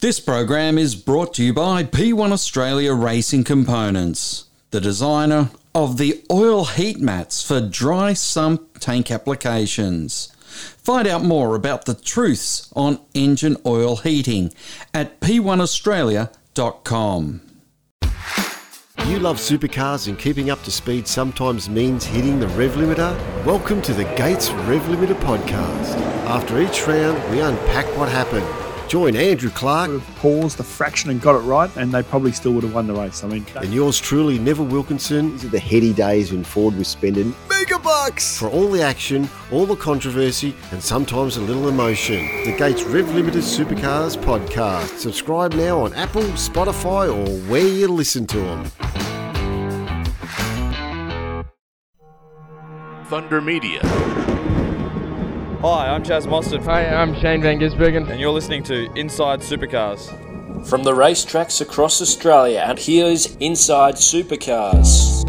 This program is brought to you by P1 Australia Racing Components, the designer of the oil heat mats for dry sump tank applications. Find out more about the truths on engine oil heating at p1australia.com. You love supercars and keeping up to speed sometimes means hitting the rev limiter? Welcome to the Gates Rev Limiter podcast. After each round, we unpack what happened Join Andrew Clark. Would have paused a fraction and got it right, and they probably still would have won the race. I mean, and yours truly, Neville Wilkinson. These are the heady days when Ford was spending mega bucks for all the action, all the controversy, and sometimes a little emotion. The Gates Rev Limiter Supercars podcast. Subscribe now on Apple, Spotify, or where you listen to them. Thunder Media. Hi, I'm Chaz Mostert. Hi, I'm Shane Van Gisbergen. And you're listening to Inside Supercars. From the racetracks across Australia, and here's Inside Supercars.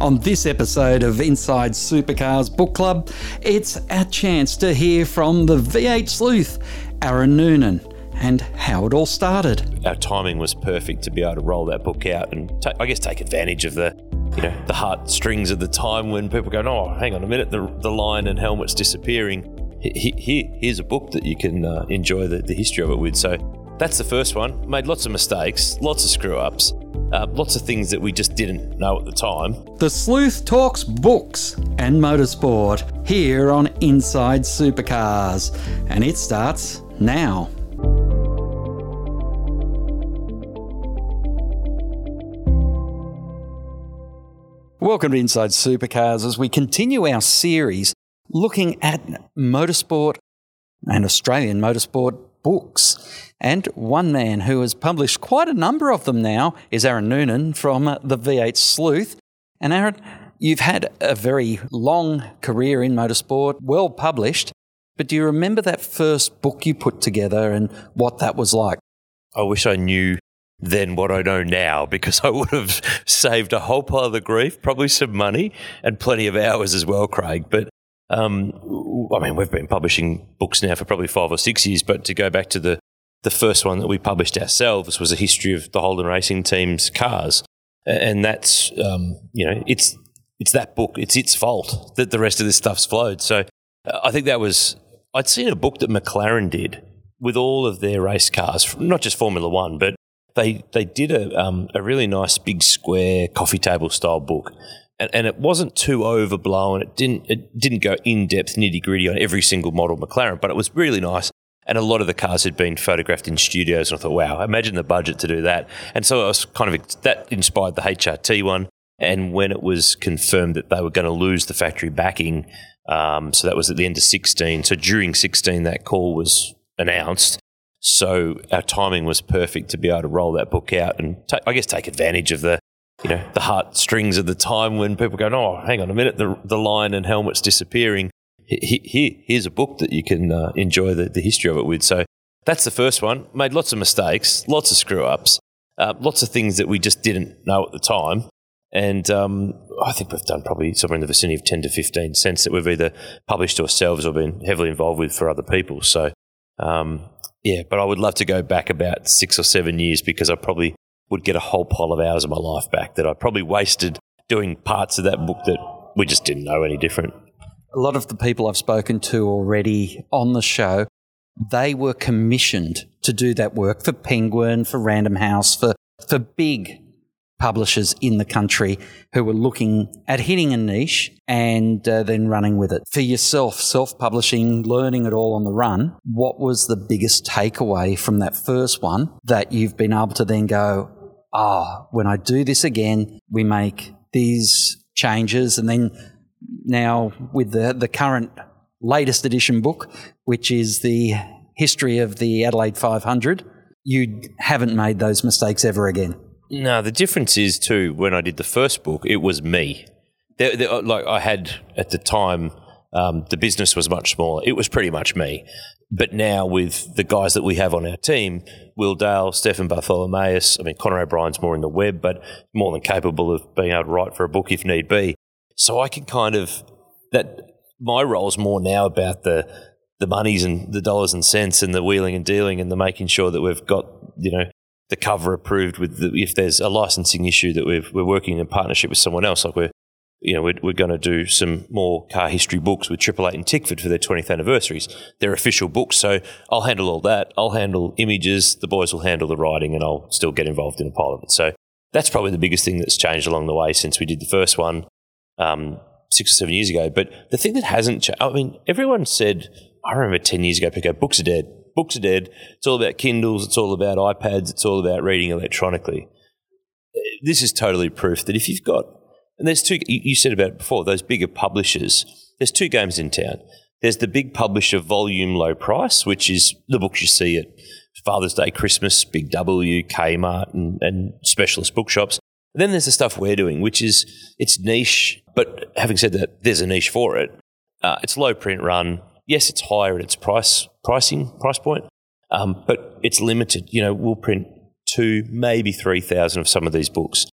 On this episode of Inside Supercars Book Club, it's our chance to hear from the V8 sleuth, Aaron Noonan, and how it all started. Our timing was perfect to be able to roll that book out and, I guess, take advantage of the you know the heartstrings at the time when people go, oh, hang on a minute, the, the lion and helmet's disappearing. Here, here's a book that you can uh, enjoy the, the history of it with. So that's the first one. Made lots of mistakes, lots of screw ups, uh, lots of things that we just didn't know at the time. The Sleuth talks books and motorsport here on Inside Supercars, and it starts now. Welcome to Inside Supercars as we continue our series looking at motorsport and Australian motorsport books. And one man who has published quite a number of them now is Aaron Noonan from the V8 Sleuth. And Aaron, you've had a very long career in motorsport, well published. But do you remember that first book you put together and what that was like? I wish I knew than what I know now because I would have saved a whole pile of grief, probably some money, and plenty of hours as well, Craig. But um, I mean, we've been publishing books now for probably five or six years. But to go back to the the first one that we published ourselves was a history of the Holden Racing team's cars, and that's um, you know it's it's that book. It's its fault that the rest of this stuff's flowed. So uh, I think that was I'd seen a book that McLaren did with all of their race cars, not just Formula One, but they they did a um, a really nice big square coffee table style book, and, and it wasn't too overblown. It didn't it didn't go in depth nitty gritty on every single model McLaren, but it was really nice. And a lot of the cars had been photographed in studios, and I thought, wow, imagine the budget to do that. And so I was kind of that inspired the HRT one. And when it was confirmed that they were going to lose the factory backing, um, so that was at the end of 16. So during 16, that call was announced. So our timing was perfect to be able to roll that book out and I guess take advantage of the you know the heartstrings of the time when people go, oh, hang on a minute, the the lion and helmet's disappearing. Here, here's a book that you can uh, enjoy the, the history of it with. So that's the first one. Made lots of mistakes, lots of screw ups, uh, lots of things that we just didn't know at the time. And um, I think we've done probably somewhere in the vicinity of 10 to 15 cents that we've either published ourselves or been heavily involved with for other people. So um, yeah, but I would love to go back about six or seven years because I probably would get a whole pile of hours of my life back that I probably wasted doing parts of that book that we just didn't know any different. A lot of the people I've spoken to already on the show, they were commissioned to do that work for Penguin, for Random House, for, for big publishers in the country who were looking at hitting a niche and uh, then running with it. For yourself, self publishing, learning it all on the run, what was the biggest takeaway from that first one that you've been able to then go, ah, oh, when I do this again, we make these changes and then now with the, the current latest edition book, which is the history of the Adelaide 500, you haven't made those mistakes ever again. No, the difference is too. When I did the first book, it was me. There, like I had at the time, um, the business was much smaller. It was pretty much me. But now with the guys that we have on our team, Will Dale, Stefan Bartholomaeus, I mean Connor O'Brien's more in the web, but more than capable of being able to write for a book if need be. So I can kind of that my role is more now about the the monies and the dollars and cents and the wheeling and dealing and the making sure that we've got you know the cover approved with the, if there's a licensing issue that we've, we're working in partnership with someone else like we're you know, we're, we're going to do some more car history books with Triple Eight and Tickford for their 20th anniversaries. They're official books, so I'll handle all that. I'll handle images. The boys will handle the writing, and I'll still get involved in a pile of it. So that's probably the biggest thing that's changed along the way since we did the first one um, six or seven years ago. But the thing that hasn't changed, I mean, everyone said, I remember 10 years ago, Pico, books are dead. Books are dead. It's all about Kindles. It's all about iPads. It's all about reading electronically. This is totally proof that if you've got and there's two, you said about it before, those bigger publishers. There's two games in town. There's the big publisher volume low price, which is the books you see at Father's Day, Christmas, Big W, Kmart, and, and specialist bookshops. And then there's the stuff we're doing, which is it's niche, but having said that, there's a niche for it. Uh, it's low print run. Yes, it's higher at its price pricing price point, um, but it's limited. You know, we'll print two, maybe three thousand of some of these books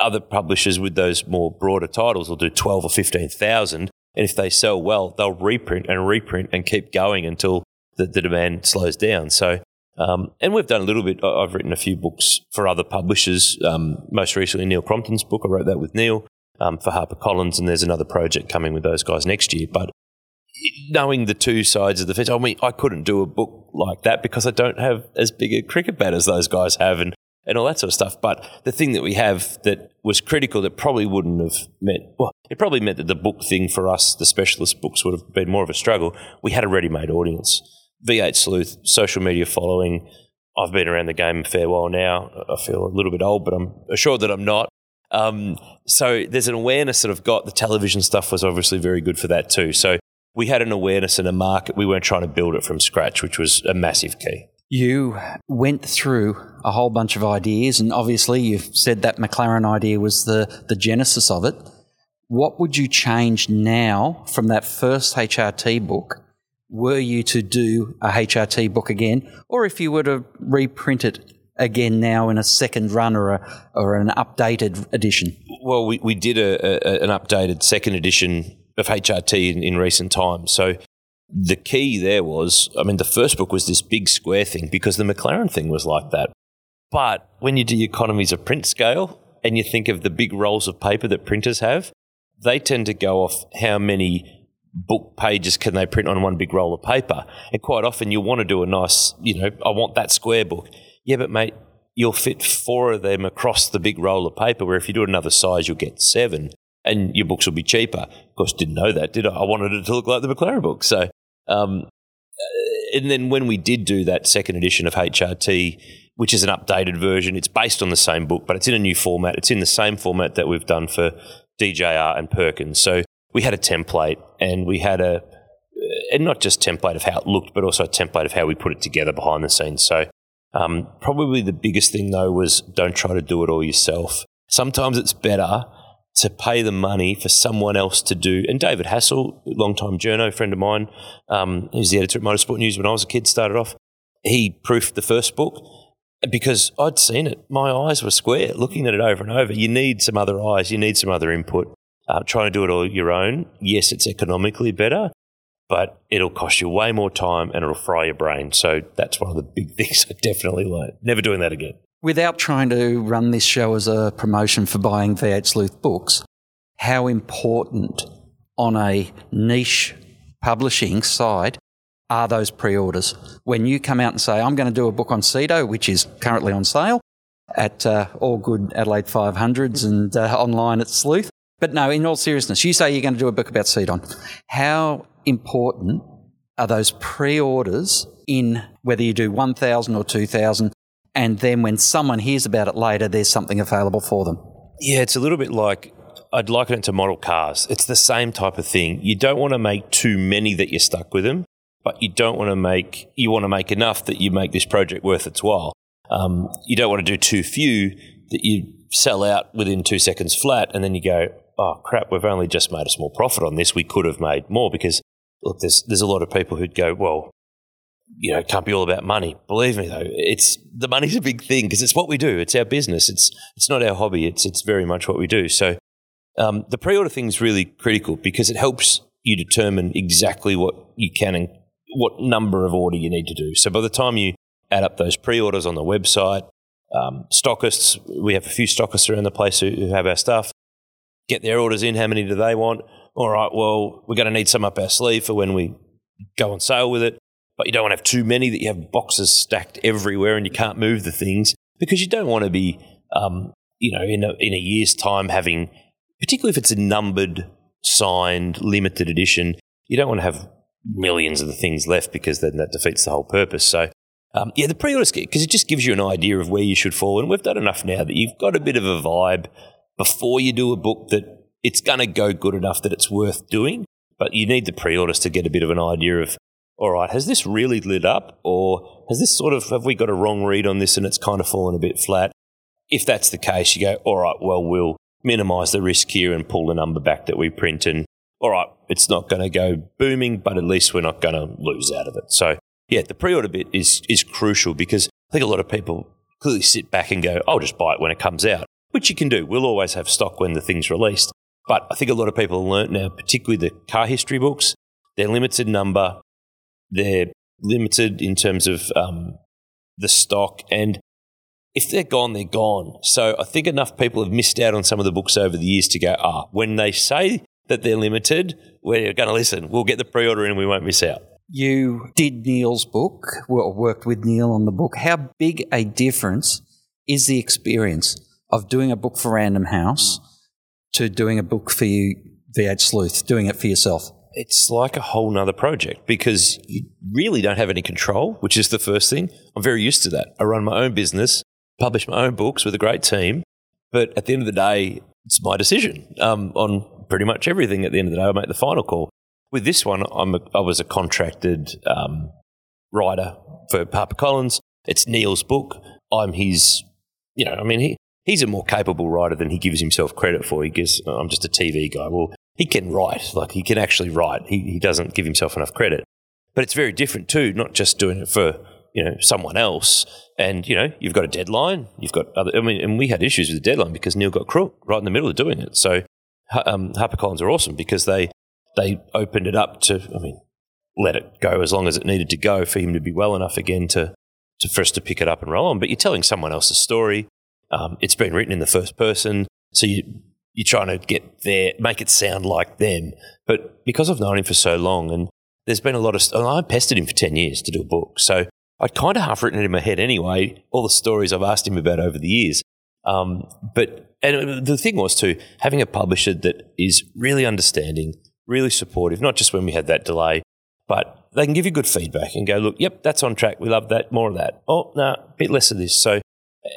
other publishers with those more broader titles will do 12 or 15,000. And if they sell well, they'll reprint and reprint and keep going until the, the demand slows down. So, um, and we've done a little bit. I've written a few books for other publishers. Um, most recently, Neil Crompton's book. I wrote that with Neil um, for HarperCollins, and there's another project coming with those guys next year. But knowing the two sides of the fence, I mean, I couldn't do a book like that because I don't have as big a cricket bat as those guys have, and and all that sort of stuff. But the thing that we have that was critical that probably wouldn't have meant, well, it probably meant that the book thing for us, the specialist books, would have been more of a struggle. We had a ready made audience. V8 Sleuth, social media following. I've been around the game a fair while now. I feel a little bit old, but I'm assured that I'm not. Um, so there's an awareness that I've got. The television stuff was obviously very good for that too. So we had an awareness in a market. We weren't trying to build it from scratch, which was a massive key. You went through a whole bunch of ideas, and obviously you've said that McLaren idea was the, the genesis of it. What would you change now from that first HRT book? Were you to do a HRT book again, or if you were to reprint it again now in a second run or, a, or an updated edition? Well, we, we did a, a, an updated second edition of HRT in, in recent times. So the key there was, I mean, the first book was this big square thing because the McLaren thing was like that. But when you do economies of print scale and you think of the big rolls of paper that printers have, they tend to go off how many book pages can they print on one big roll of paper. And quite often you'll want to do a nice, you know, I want that square book. Yeah, but mate, you'll fit four of them across the big roll of paper, where if you do another size, you'll get seven and your books will be cheaper. Of course, didn't know that, did I? I wanted it to look like the McLaren book. So um, and then when we did do that second edition of HRT, which is an updated version, it's based on the same book, but it's in a new format. It's in the same format that we've done for DJR and Perkins. So we had a template and we had a, and not just template of how it looked, but also a template of how we put it together behind the scenes. So um, probably the biggest thing though was don't try to do it all yourself. Sometimes it's better to pay the money for someone else to do. And David Hassall, long-time journo friend of mine, um, was the editor at Motorsport News when I was a kid, started off. He proofed the first book because I'd seen it. My eyes were square looking at it over and over. You need some other eyes, you need some other input. Uh, trying to do it all your own, yes, it's economically better, but it'll cost you way more time and it'll fry your brain. So that's one of the big things I definitely learned. Never doing that again. Without trying to run this show as a promotion for buying V8 Sleuth books, how important on a niche publishing side are those pre orders? When you come out and say, I'm going to do a book on Cedo, which is currently on sale at uh, all good Adelaide 500s and uh, online at Sleuth. But no, in all seriousness, you say you're going to do a book about Cedo. How important are those pre orders in whether you do 1,000 or 2,000 and then when someone hears about it later, there's something available for them. Yeah, it's a little bit like I'd liken it to model cars. It's the same type of thing. You don't want to make too many that you're stuck with them, but you don't want to make you want to make enough that you make this project worth its while. Um, you don't want to do too few that you sell out within two seconds flat, and then you go, "Oh crap, we've only just made a small profit on this. We could have made more." Because look, there's there's a lot of people who'd go, "Well, you know, it can't be all about money. Believe me, though, it's the money's a big thing because it's what we do. It's our business. It's it's not our hobby. It's it's very much what we do. So um, the pre-order thing is really critical because it helps you determine exactly what you can and what number of order you need to do. So by the time you add up those pre-orders on the website, um, stockists, we have a few stockists around the place who, who have our stuff. Get their orders in. How many do they want? All right. Well, we're going to need some up our sleeve for when we go on sale with it. But you don't want to have too many that you have boxes stacked everywhere and you can't move the things because you don't want to be, um, you know, in a, in a year's time having, particularly if it's a numbered, signed, limited edition, you don't want to have millions of the things left because then that defeats the whole purpose. So, um, yeah, the pre-orders because it just gives you an idea of where you should fall, and we've done enough now that you've got a bit of a vibe before you do a book that it's going to go good enough that it's worth doing. But you need the pre-orders to get a bit of an idea of, all right, has this really lit up, or has this sort of have we got a wrong read on this and it's kind of fallen a bit flat? If that's the case, you go, all right, well, we'll minimise the risk here and pull the number back that we print and all right, it's not going to go booming, but at least we're not going to lose out of it. So, yeah, the pre-order bit is is crucial because I think a lot of people clearly sit back and go, "I'll just buy it when it comes out," which you can do. We'll always have stock when the thing's released. But I think a lot of people learnt now, particularly the car history books, they're limited number, they're limited in terms of um, the stock, and if they're gone, they're gone. So I think enough people have missed out on some of the books over the years to go, ah, when they say that they're limited, we're going to listen. We'll get the pre order in and we won't miss out. You did Neil's book, well, worked with Neil on the book. How big a difference is the experience of doing a book for Random House to doing a book for you, V8 Sleuth, doing it for yourself? It's like a whole nother project because you really don't have any control, which is the first thing. I'm very used to that. I run my own business, publish my own books with a great team, but at the end of the day, it's my decision um, on pretty much everything. At the end of the day, I make the final call. With this one, I'm a, I was a contracted um, writer for HarperCollins. It's Neil's book. I'm his, you know, I mean, he, he's a more capable writer than he gives himself credit for. He gives, I'm just a TV guy. Well, he can write, like he can actually write. He, he doesn't give himself enough credit. But it's very different too, not just doing it for, you know, someone else. And, you know, you've got a deadline. You've got other, I mean, and we had issues with the deadline because Neil got crook right in the middle of doing it. So um, HarperCollins are awesome because they they opened it up to, I mean, let it go as long as it needed to go for him to be well enough again to, to for us to pick it up and roll on. But you're telling someone else's story. Um, it's been written in the first person, so you you're trying to get there, make it sound like them. But because I've known him for so long, and there's been a lot of, I pestered him for ten years to do a book, so I'd kind of half written it in my head anyway. All the stories I've asked him about over the years, um, but and the thing was too having a publisher that is really understanding, really supportive. Not just when we had that delay, but they can give you good feedback and go, look, yep, that's on track. We love that. More of that. Oh no, a bit less of this. So,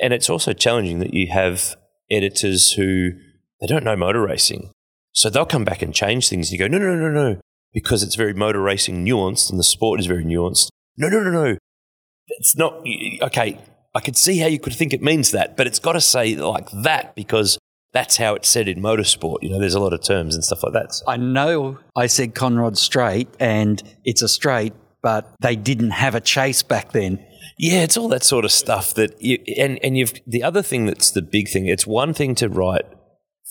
and it's also challenging that you have editors who they don't know motor racing, so they'll come back and change things. And you go, no, no, no, no, because it's very motor racing nuanced and the sport is very nuanced. No, no, no, no. It's not okay. I could see how you could think it means that, but it's got to say like that because that's how it's said in motorsport. You know, there's a lot of terms and stuff like that. So. I know I said Conrod straight and it's a straight, but they didn't have a chase back then. Yeah, it's all that sort of stuff that you, and, and you've, the other thing that's the big thing, it's one thing to write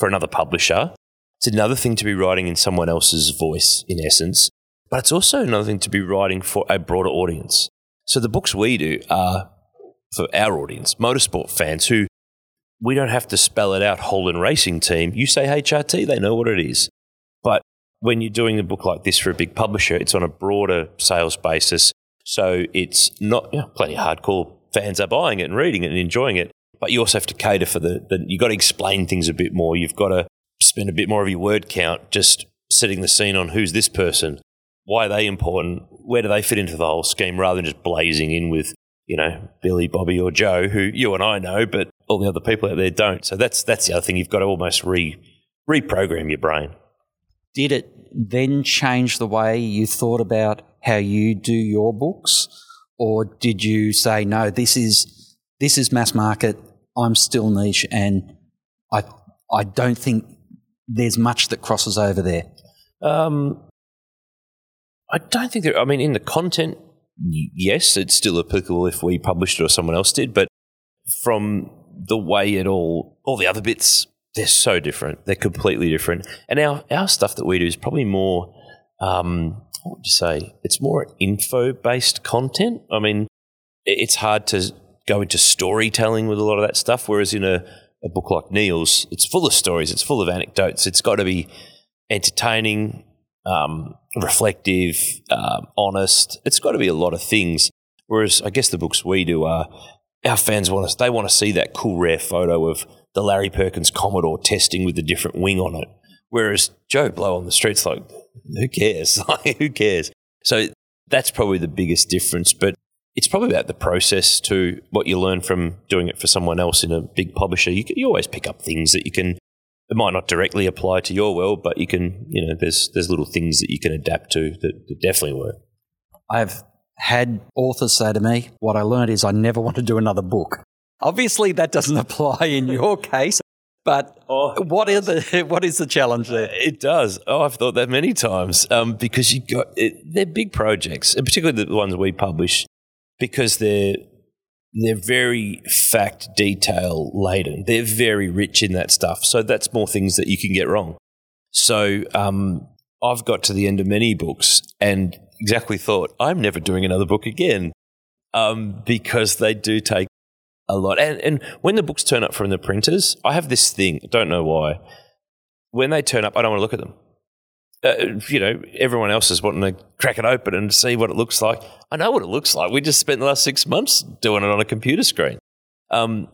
for another publisher. It's another thing to be writing in someone else's voice, in essence, but it's also another thing to be writing for a broader audience. So the books we do are for our audience, motorsport fans who we don't have to spell it out, Holden Racing Team. You say HRT, they know what it is. But when you're doing a book like this for a big publisher, it's on a broader sales basis. So it's not, you know, plenty of hardcore fans are buying it and reading it and enjoying it. But you also have to cater for the, the you've got to explain things a bit more. You've got to spend a bit more of your word count just setting the scene on who's this person, why are they important, where do they fit into the whole scheme, rather than just blazing in with you know, Billy, Bobby, or Joe, who you and I know, but all the other people out there don't. So that's that's the other thing. You've got to almost re reprogram your brain. Did it then change the way you thought about how you do your books, or did you say no? This is this is mass market. I'm still niche, and I I don't think there's much that crosses over there. Um, I don't think there. I mean, in the content yes, it's still applicable if we published it or someone else did, but from the way it all, all the other bits, they're so different. They're completely different. And our, our stuff that we do is probably more um, what would you say? It's more info based content. I mean, it's hard to go into storytelling with a lot of that stuff. Whereas in a, a book like Neil's, it's full of stories, it's full of anecdotes. It's got to be entertaining, um, reflective, um, honest. It's got to be a lot of things. Whereas I guess the books we do are our fans want us. They want to see that cool rare photo of the Larry Perkins Commodore testing with a different wing on it. Whereas Joe Blow on the streets, like, who cares? Who cares? So that's probably the biggest difference. But it's probably about the process to what you learn from doing it for someone else in a big publisher. You, you always pick up things that you can. It might not directly apply to your world, but you can. You know, there's there's little things that you can adapt to that, that definitely work. I've had authors say to me, what I learned is I never want to do another book. Obviously, that doesn't apply in your case, but what, are the, what is the challenge there? It does. Oh, I've thought that many times um, because you got it, they're big projects, and particularly the ones we publish, because they're they're very fact detail laden. They're very rich in that stuff. So that's more things that you can get wrong. So um, I've got to the end of many books and exactly thought I'm never doing another book again um, because they do take a lot. And, and when the books turn up from the printers, I have this thing. Don't know why. When they turn up, I don't want to look at them. Uh, you know, everyone else is wanting to crack it open and see what it looks like. I know what it looks like. We just spent the last six months doing it on a computer screen. Um,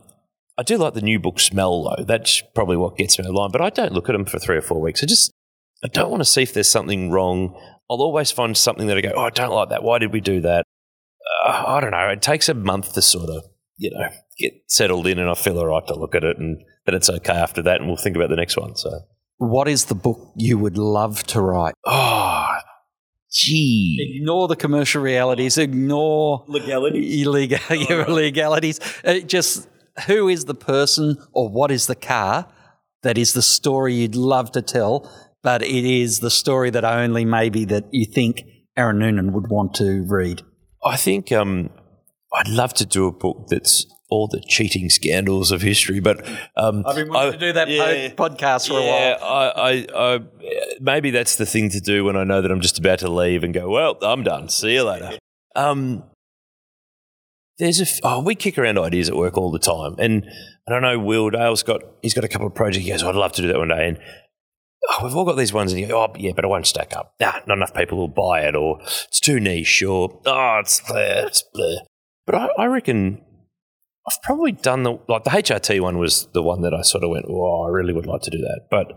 I do like the new book smell though. That's probably what gets me in line. But I don't look at them for three or four weeks. I just I don't want to see if there's something wrong. I'll always find something that I go, oh, I don't like that. Why did we do that? Uh, I don't know. It takes a month to sort of you know get settled in, and I feel all right to look at it, and then it's okay after that, and we'll think about the next one. So, What is the book you would love to write? oh, gee, Ignore the commercial realities, ignore legality. illegal illegalities. Uh, just who is the person or what is the car that is the story you'd love to tell, but it is the story that only maybe that you think Aaron Noonan would want to read. I think um, I'd love to do a book that's all the cheating scandals of history, but um, I've been wanting I- to do that yeah. po- podcast for a while. I, I, I, maybe that's the thing to do when I know that I'm just about to leave and go. Well, I'm done. See you later. Um, there's a f- oh, we kick around ideas at work all the time, and I know Will Dale's got he's got a couple of projects. He goes, I'd love to do that one day, and oh, we've all got these ones, and you go, oh yeah, but it won't stack up. Nah, not enough people will buy it, or it's too niche, or oh, it's bleh, it's bleh. But I, I reckon I've probably done the like the HRT one was the one that I sort of went, oh, I really would like to do that. But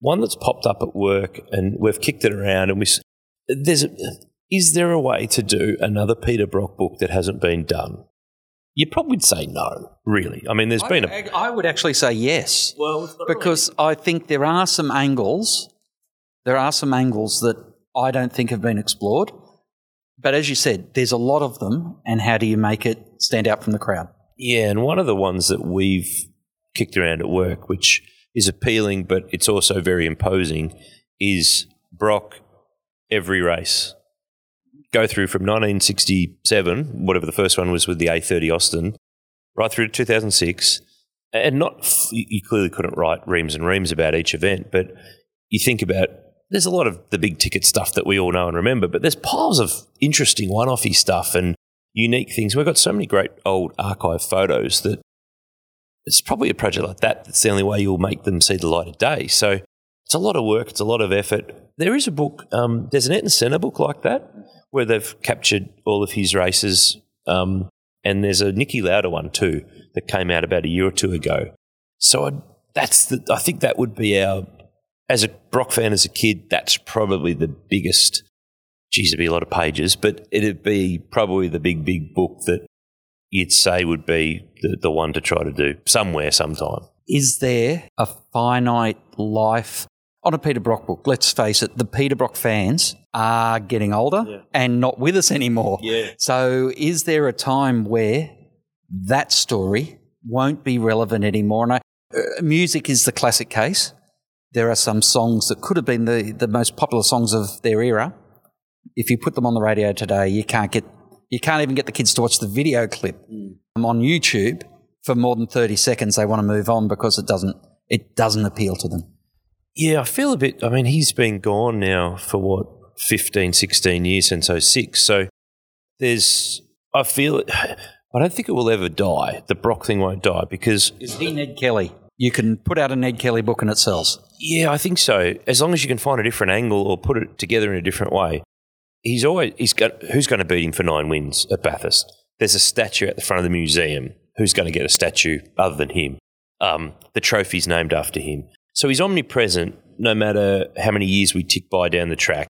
one that's popped up at work and we've kicked it around and we there's is there a way to do another Peter Brock book that hasn't been done? You probably would say no, really. I mean, there's been a I, I would actually say yes. well because I think there are some angles, there are some angles that I don't think have been explored. But as you said, there's a lot of them, and how do you make it stand out from the crowd? Yeah, and one of the ones that we've kicked around at work, which is appealing but it's also very imposing, is Brock every race. Go through from 1967, whatever the first one was with the A30 Austin, right through to 2006. And not, you clearly couldn't write reams and reams about each event, but you think about there's a lot of the big ticket stuff that we all know and remember, but there's piles of interesting one offy stuff and unique things. We've got so many great old archive photos that it's probably a project like that that's the only way you'll make them see the light of day. So it's a lot of work, it's a lot of effort. There is a book, um, there's an Ayrton Senna book like that where they've captured all of his races. Um, and there's a Niki Lauda one too that came out about a year or two ago. So I, that's the, I think that would be our, as a Brock fan as a kid, that's probably the biggest geez, it'd be a lot of pages, but it'd be probably the big, big book that you'd say would be the, the one to try to do somewhere, sometime. Is there a finite life on a Peter Brock book? Let's face it, the Peter Brock fans are getting older and not with us anymore. Yeah. So, is there a time where that story won't be relevant anymore? And I, uh, music is the classic case. There are some songs that could have been the, the most popular songs of their era. If you put them on the radio today, you can't get you can't even get the kids to watch the video clip hmm. I'm on YouTube for more than thirty seconds. They want to move on because it doesn't it doesn't appeal to them. Yeah, I feel a bit. I mean, he's been gone now for what 15, 16 years since 06. So there's. I feel it. I don't think it will ever die. The Brock thing won't die because Is he Ned Kelly? You can put out a Ned Kelly book and it sells. Yeah, I think so. As long as you can find a different angle or put it together in a different way. He's always he's got who's going to beat him for nine wins at Bathurst? There's a statue at the front of the museum. Who's going to get a statue other than him? Um, the trophy's named after him. So he's omnipresent no matter how many years we tick by down the track.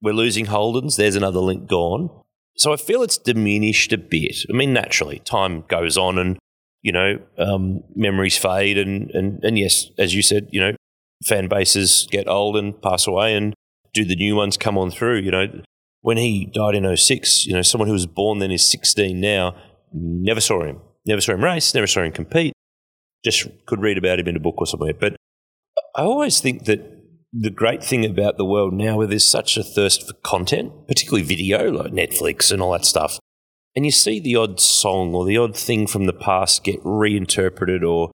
We're losing Holdens. There's another link gone. So I feel it's diminished a bit. I mean, naturally, time goes on and, you know, um, memories fade. And, and, and yes, as you said, you know, fan bases get old and pass away and do the new ones come on through? You know, when he died in 06, you know, someone who was born then is 16 now, never saw him. Never saw him race, never saw him compete. Just could read about him in a book or somewhere. But I always think that the great thing about the world now, where there's such a thirst for content, particularly video, like Netflix and all that stuff, and you see the odd song or the odd thing from the past get reinterpreted or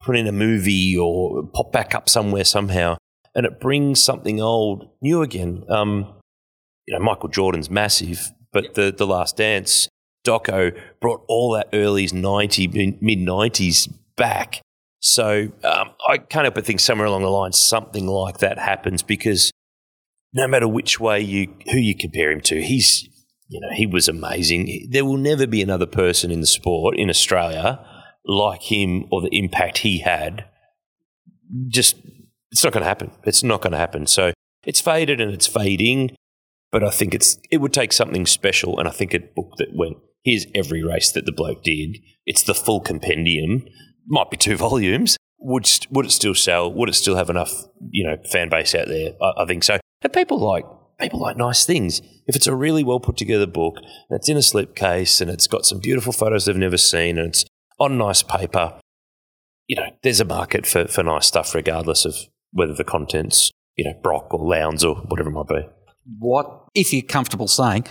put in a movie or pop back up somewhere somehow, and it brings something old new again. Um, you know, Michael Jordan's massive, but the the Last Dance doco brought all that early 90, mid 90s back. So um, I can't help but think somewhere along the line something like that happens because no matter which way you who you compare him to, he's you know he was amazing. There will never be another person in the sport in Australia like him or the impact he had. Just it's not going to happen. It's not going to happen. So it's faded and it's fading, but I think it's it would take something special, and I think a book that went here's every race that the bloke did. It's the full compendium. Might be two volumes. Would would it still sell? Would it still have enough you know fan base out there? I, I think so. And people like people like nice things. If it's a really well put together book and it's in a slipcase and it's got some beautiful photos they've never seen and it's on nice paper, you know, there's a market for, for nice stuff regardless of whether the content's, you know, Brock or Lowndes or whatever it might be. What, if you're comfortable saying,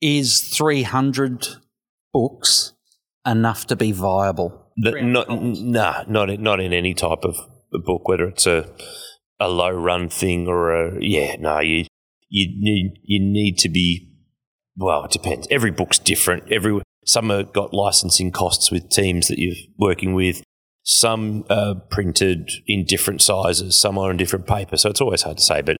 is 300 books enough to be viable? The, not, nah, not in, not in any type of book, whether it's a a low run thing or a yeah, no, you you need you need to be well, it depends. Every book's different. Every some have got licensing costs with teams that you're working with. Some are printed in different sizes. Some are in different paper. So it's always hard to say. But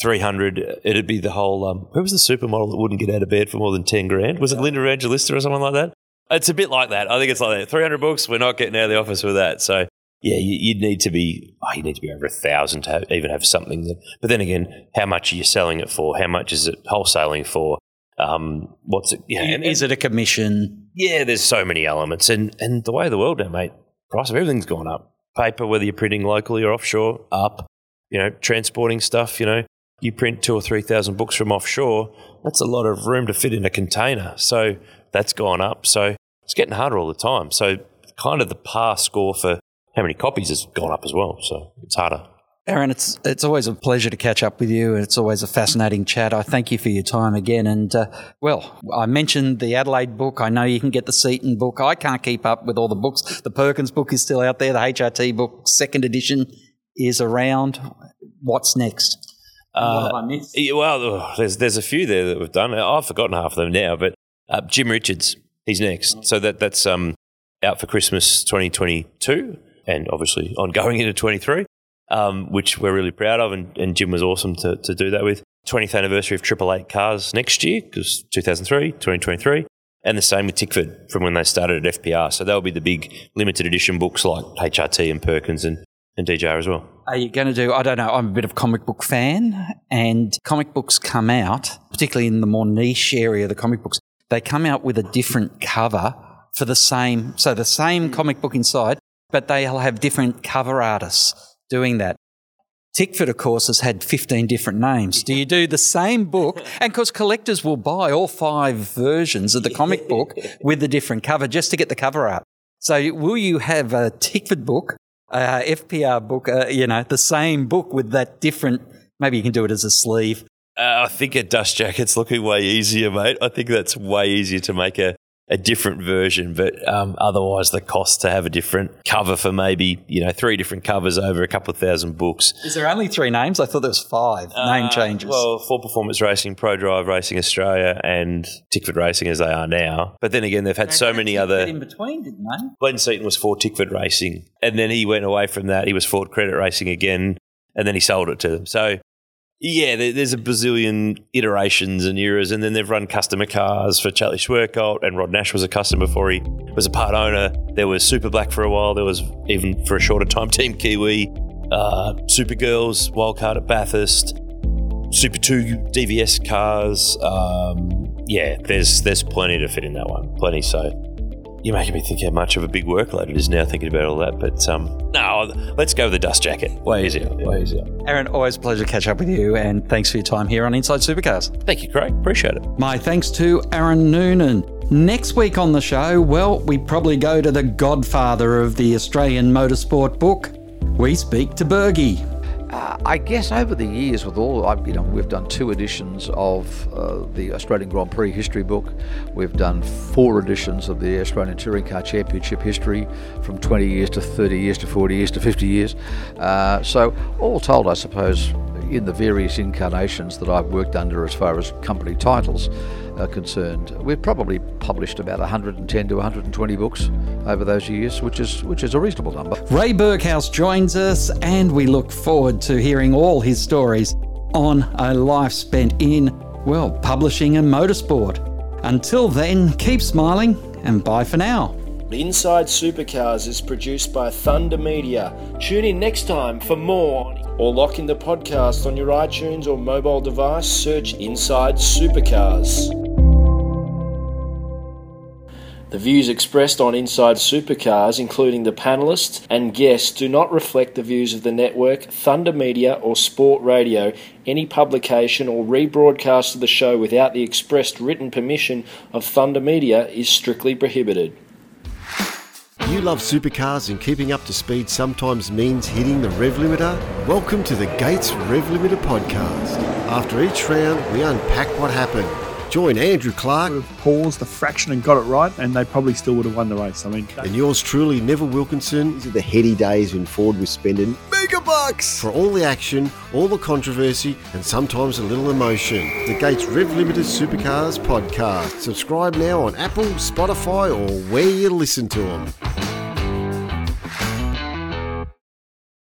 300, it'd be the whole. Um, who was the supermodel that wouldn't get out of bed for more than 10 grand? Was it Linda Evangelista or someone like that? It's a bit like that. I think it's like that. 300 books, we're not getting out of the office with that. So yeah, you, you'd need to be, oh, you need to be over a thousand to have, even have something. That, but then again, how much are you selling it for? How much is it wholesaling for? Um, what's it? Yeah, and- is it a commission? yeah, there's so many elements, and and the way of the world now, mate, price of everything's gone up. Paper, whether you're printing locally or offshore, up. You know, transporting stuff. You know, you print two or three thousand books from offshore. That's a lot of room to fit in a container. So that's gone up. So it's getting harder all the time. So kind of the par score for how many copies has gone up as well. So it's harder. Aaron, it's it's always a pleasure to catch up with you. It's always a fascinating chat. I thank you for your time again. And uh, well, I mentioned the Adelaide book. I know you can get the Seton book. I can't keep up with all the books. The Perkins book is still out there. The HRT book, second edition, is around. What's next? what have I missed? Well, oh, there's there's a few there that we've done. I've forgotten half of them now, but uh, Jim Richards, he's next. So that that's um, out for Christmas 2022, and obviously ongoing into 23, um, which we're really proud of. And, and Jim was awesome to, to do that with. 20th anniversary of Triple Eight Cars next year, because 2003, 2023. And the same with Tickford from when they started at FPR. So that'll be the big limited edition books like HRT and Perkins and, and DJR as well. Are you going to do? I don't know. I'm a bit of a comic book fan, and comic books come out, particularly in the more niche area of the comic books. They come out with a different cover for the same, so the same comic book inside, but they'll have different cover artists doing that. Tickford, of course, has had 15 different names. Do you do the same book? And because collectors will buy all five versions of the comic book with the different cover just to get the cover art. So will you have a Tickford book, a FPR book, uh, you know, the same book with that different, maybe you can do it as a sleeve. Uh, I think a dust jacket's looking way easier, mate. I think that's way easier to make a, a different version, but um, otherwise the cost to have a different cover for maybe you know three different covers over a couple of thousand books. Is there only three names? I thought there was five name Uh, changes. Well, Ford Performance Racing, Prodrive Racing Australia, and Tickford Racing as they are now. But then again, they've had so many other. in between, didn't they? Glenn Seton was for Tickford Racing, and then he went away from that. He was Ford Credit Racing again, and then he sold it to them. So, yeah, there's a bazillion iterations and eras, and then they've run customer cars for Charlie Schwerkolt, and Rod Nash was a customer before he was a part owner. There was Super Black for a while. There was even for a shorter time Team Kiwi, uh, Supergirls, Wildcard at Bathurst. Super 2 DVS cars. Um, yeah, there's there's plenty to fit in that one. Plenty. So you're making me think how much of a big workload it is now thinking about all that. But um, no, let's go with the dust jacket. Way easier. Way easier. Aaron, always a pleasure to catch up with you, and thanks for your time here on Inside Supercars. Thank you, Craig. Appreciate it. My thanks to Aaron Noonan. Next week on the show, well, we probably go to the godfather of the Australian motorsport book. We speak to Bergie. Uh, I guess over the years, with all you know, we've done two editions of uh, the Australian Grand Prix history book. We've done four editions of the Australian Touring Car Championship history, from 20 years to 30 years to 40 years to 50 years. Uh, so, all told, I suppose, in the various incarnations that I've worked under as far as company titles are concerned, we've probably published about 110 to 120 books over those years, which is which is a reasonable number. Ray Berghouse joins us, and we look forward to hearing all his stories on a life spent in, well, publishing and motorsport. Until then, keep smiling, and bye for now. Inside Supercars is produced by Thunder Media. Tune in next time for more or lock in the podcast on your iTunes or mobile device. Search Inside Supercars. The views expressed on Inside Supercars, including the panelists and guests, do not reflect the views of the network, Thunder Media, or Sport Radio. Any publication or rebroadcast of the show without the expressed written permission of Thunder Media is strictly prohibited. You love supercars and keeping up to speed sometimes means hitting the rev limiter? Welcome to the Gates Rev Limiter podcast. After each round, we unpack what happened. Join Andrew Clark Would have paused the fraction and got it right, and they probably still would have won the race. I mean, and yours truly, Neville Wilkinson, These are the heady days when Ford was spending mega bucks for all the action, all the controversy, and sometimes a little emotion. The Gates Rev Limiter Supercars podcast. Subscribe now on Apple, Spotify, or where you listen to them.